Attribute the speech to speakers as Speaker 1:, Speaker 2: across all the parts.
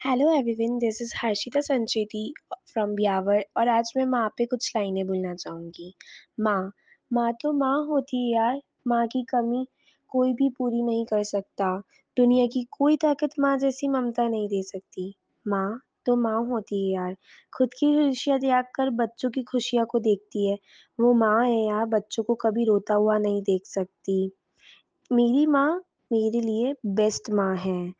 Speaker 1: Hello everyone this is Harshita Sancheti from Beawar और आज मैं माँ पे कुछ लाइनें बोलना चाहूँगी। माँ माँ तो माँ होती है यार। माँ की कमी कोई भी पूरी नहीं कर सकता। दुनिया की कोई ताकत माँ जैसी ममता नहीं दे सकती। माँ तो माँ होती है यार। खुद की खुशियाँ त्याग कर बच्चों की खुशियाँ को देखती है। वो माँ है यार। बच्चों को कभी रोता हुआ नहीं देख सकती। मेरी माँ मेरे लिए बेस्ट माँ है।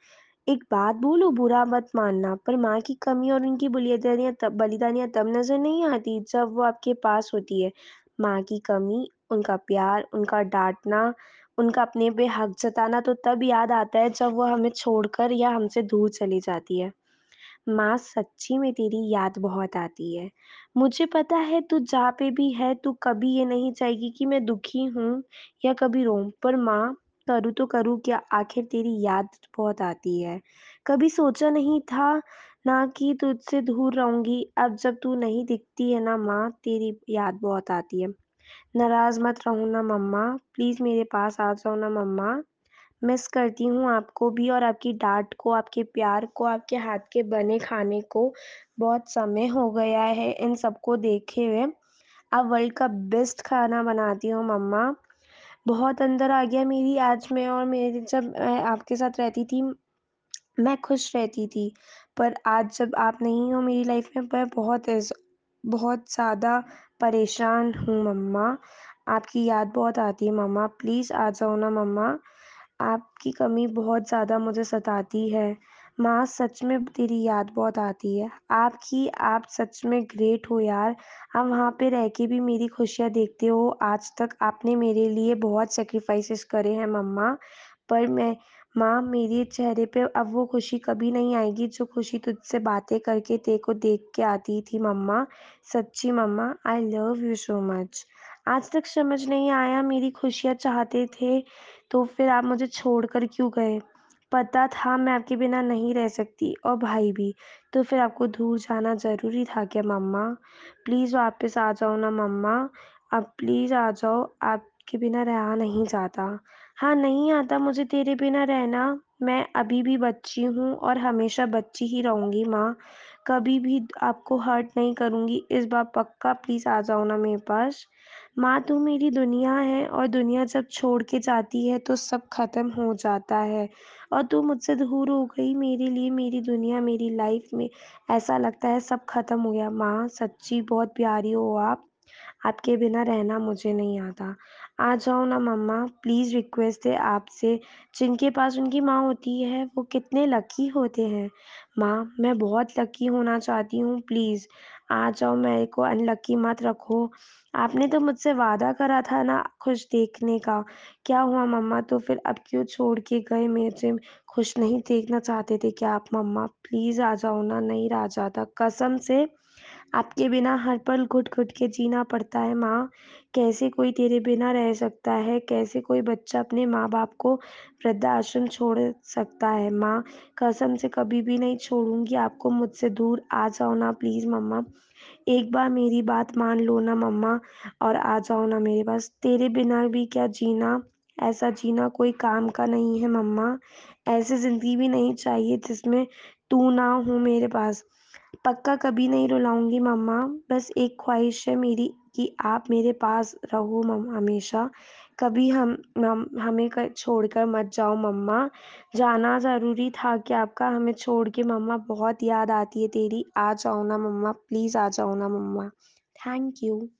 Speaker 1: एक बात बोलूँ, बुरा मत मानना। पर माँ की कमी और उनकी बलिदानियाँ तब बलिदानियाँ तब नज़र नहीं आती जब वो आपके पास होती है। माँ की कमी, उनका प्यार, उनका डांटना, उनका अपने पे हक जताना तो तब याद आता है जब वो हमें छोड़कर या हमसे दूर चली जाती है। माँ, सच्ची में तेरी याद बहुत आती है। मुझे पता है तू जहाँ पे भी है, तू कभी ये नहीं चाहेगी कि मैं दुखी हूँ या कभी रोऊँ, पर माँ करूँ तो करूँ क्या आखिर तेरी याद बहुत आती है कभी सोचा नहीं था ना कि तुझसे दूर रहूँगी अब जब तू नहीं दिखती है ना माँ तेरी याद बहुत आती है नाराज़ मत रहो ना मम्मा प्लीज़ मेरे पास आ जाओ ना मम्मा मिस करती हूँ आपको भी और आपकी डांट को, आपके प्यार को, आपके हाथ के बने खाने को। बहुत समय हो गया है इन सबको देखे हुए। आप वर्ल्ड का बेस्ट खाना बनाती हो मम्मा। बहुत अंदर आ गया मेरी आज मैं और मेरी जब मैं आपके साथ रहती थी, मैं खुश रहती थी। पर आज जब आप नहीं हो मेरी लाइफ़ में मैं बहुत बहुत ज़्यादा परेशान हूँ मम्मा। आपकी याद बहुत आती है मम्मा, प्लीज़ आ जाओ ना मम्मा। आपकी कमी बहुत ज़्यादा मुझे सताती है। माँ सच में तेरी याद बहुत आती है। आपकी, आप सच में ग्रेट हो यार। आप वहाँ पे रह के भी मेरी खुशियाँ देखते हो। आज तक आपने मेरे लिए बहुत सैक्रिफ़ाइसेस करे हैं मम्मा। पर मैं, माँ मेरे चेहरे पे अब वो खुशी कभी नहीं आएगी जो खुशी तुझसे बातें करके तेरे को देख के आती थी मम्मा। सच्ची मम्मा I love you so much. आज तक समझ नहीं आया मेरी खुशियाँ चाहते थे तो फिर आप मुझे छोड़कर क्यों गए? पता था मैं आपके बिना नहीं रह सकती और भाई भी, तो फिर आपको दूर जाना ज़रूरी था क्या मम्मा? प्लीज़ वापस आ जाओ ना मम्मा। अब प्लीज़ आ जाओ, आपके बिना रहा नहीं जाता। हाँ, नहीं आता मुझे तेरे बिना रहना। मैं अभी भी बच्ची हूँ और हमेशा बच्ची ही रहूँगी माँ। कभी भी आपको हर्ट नहीं करूँगी, इस बार पक्का प्लीज़ आ जाओ ना मेरे पास। माँ तू मेरी दुनिया है और दुनिया जब छोड़ के जाती है तो सब ख़त्म हो जाता है। और तू मुझसे दूर हो गई मेरे लिए मेरी दुनिया मेरी लाइफ में। ऐसा लगता है सब ख़त्म हो गया। माँ सच्ची बहुत प्यारी हो आप। आपके बिना रहना मुझे नहीं आता। आ जाओ ना मम्मा प्लीज़ रिक्वेस्ट है आपसे, जिनके पास उनकी माँ होती है, वो कितने लकी होते हैं। माँ, मैं बहुत लकी होना चाहती हूँ प्लीज़ आ जाओ, मेरे को अनलकी मत रखो। आपने तो मुझसे वादा करा था ना खुश देखने का। क्या हुआ मम्मा? तो फिर अब क्यों छोड़ के गए? मुझे खुश नहीं देखना चाहते थे। क्या आप मम्मा प्लीज़ आ जाओ ना, नहीं रहा जाता। कसम से आपके बिना हर पल घुट-घुट के जीना पड़ता है माँ। कैसे कोई तेरे बिना रह सकता है? कैसे कोई बच्चा अपने माँ-बाप को वृद्धाश्रम छोड़ सकता है? माँ, कसम से कभी भी नहीं छोड़ूँगी आपको मुझसे दूर। आ जाओ ना प्लीज़ मम्मा। एक बार मेरी बात मान लो ना मम्मा और आ जाओ ना मेरे पास। तेरे बिना भी क्या जीना, ऐसा जीना कोई काम का नहीं है मम्मा। ऐसी ज़िंदगी भी नहीं चाहिए जिसमें तू ना हो मेरे पास। पक्का कभी नहीं रुलाऊँगी मम्मा, बस एक ख़्वाहिश है मेरी कि आप मेरे पास रहो मम्मा हमेशा। कभी हम हम हमें छोड़ छोड़कर मत जाओ मम्मा। जाना ज़रूरी था कि आपका हमें छोड़ के मम्मा बहुत याद आती है तेरी। आ जाओ ना मम्मा, प्लीज़ आ जाओ ना मम्मा। Thank you.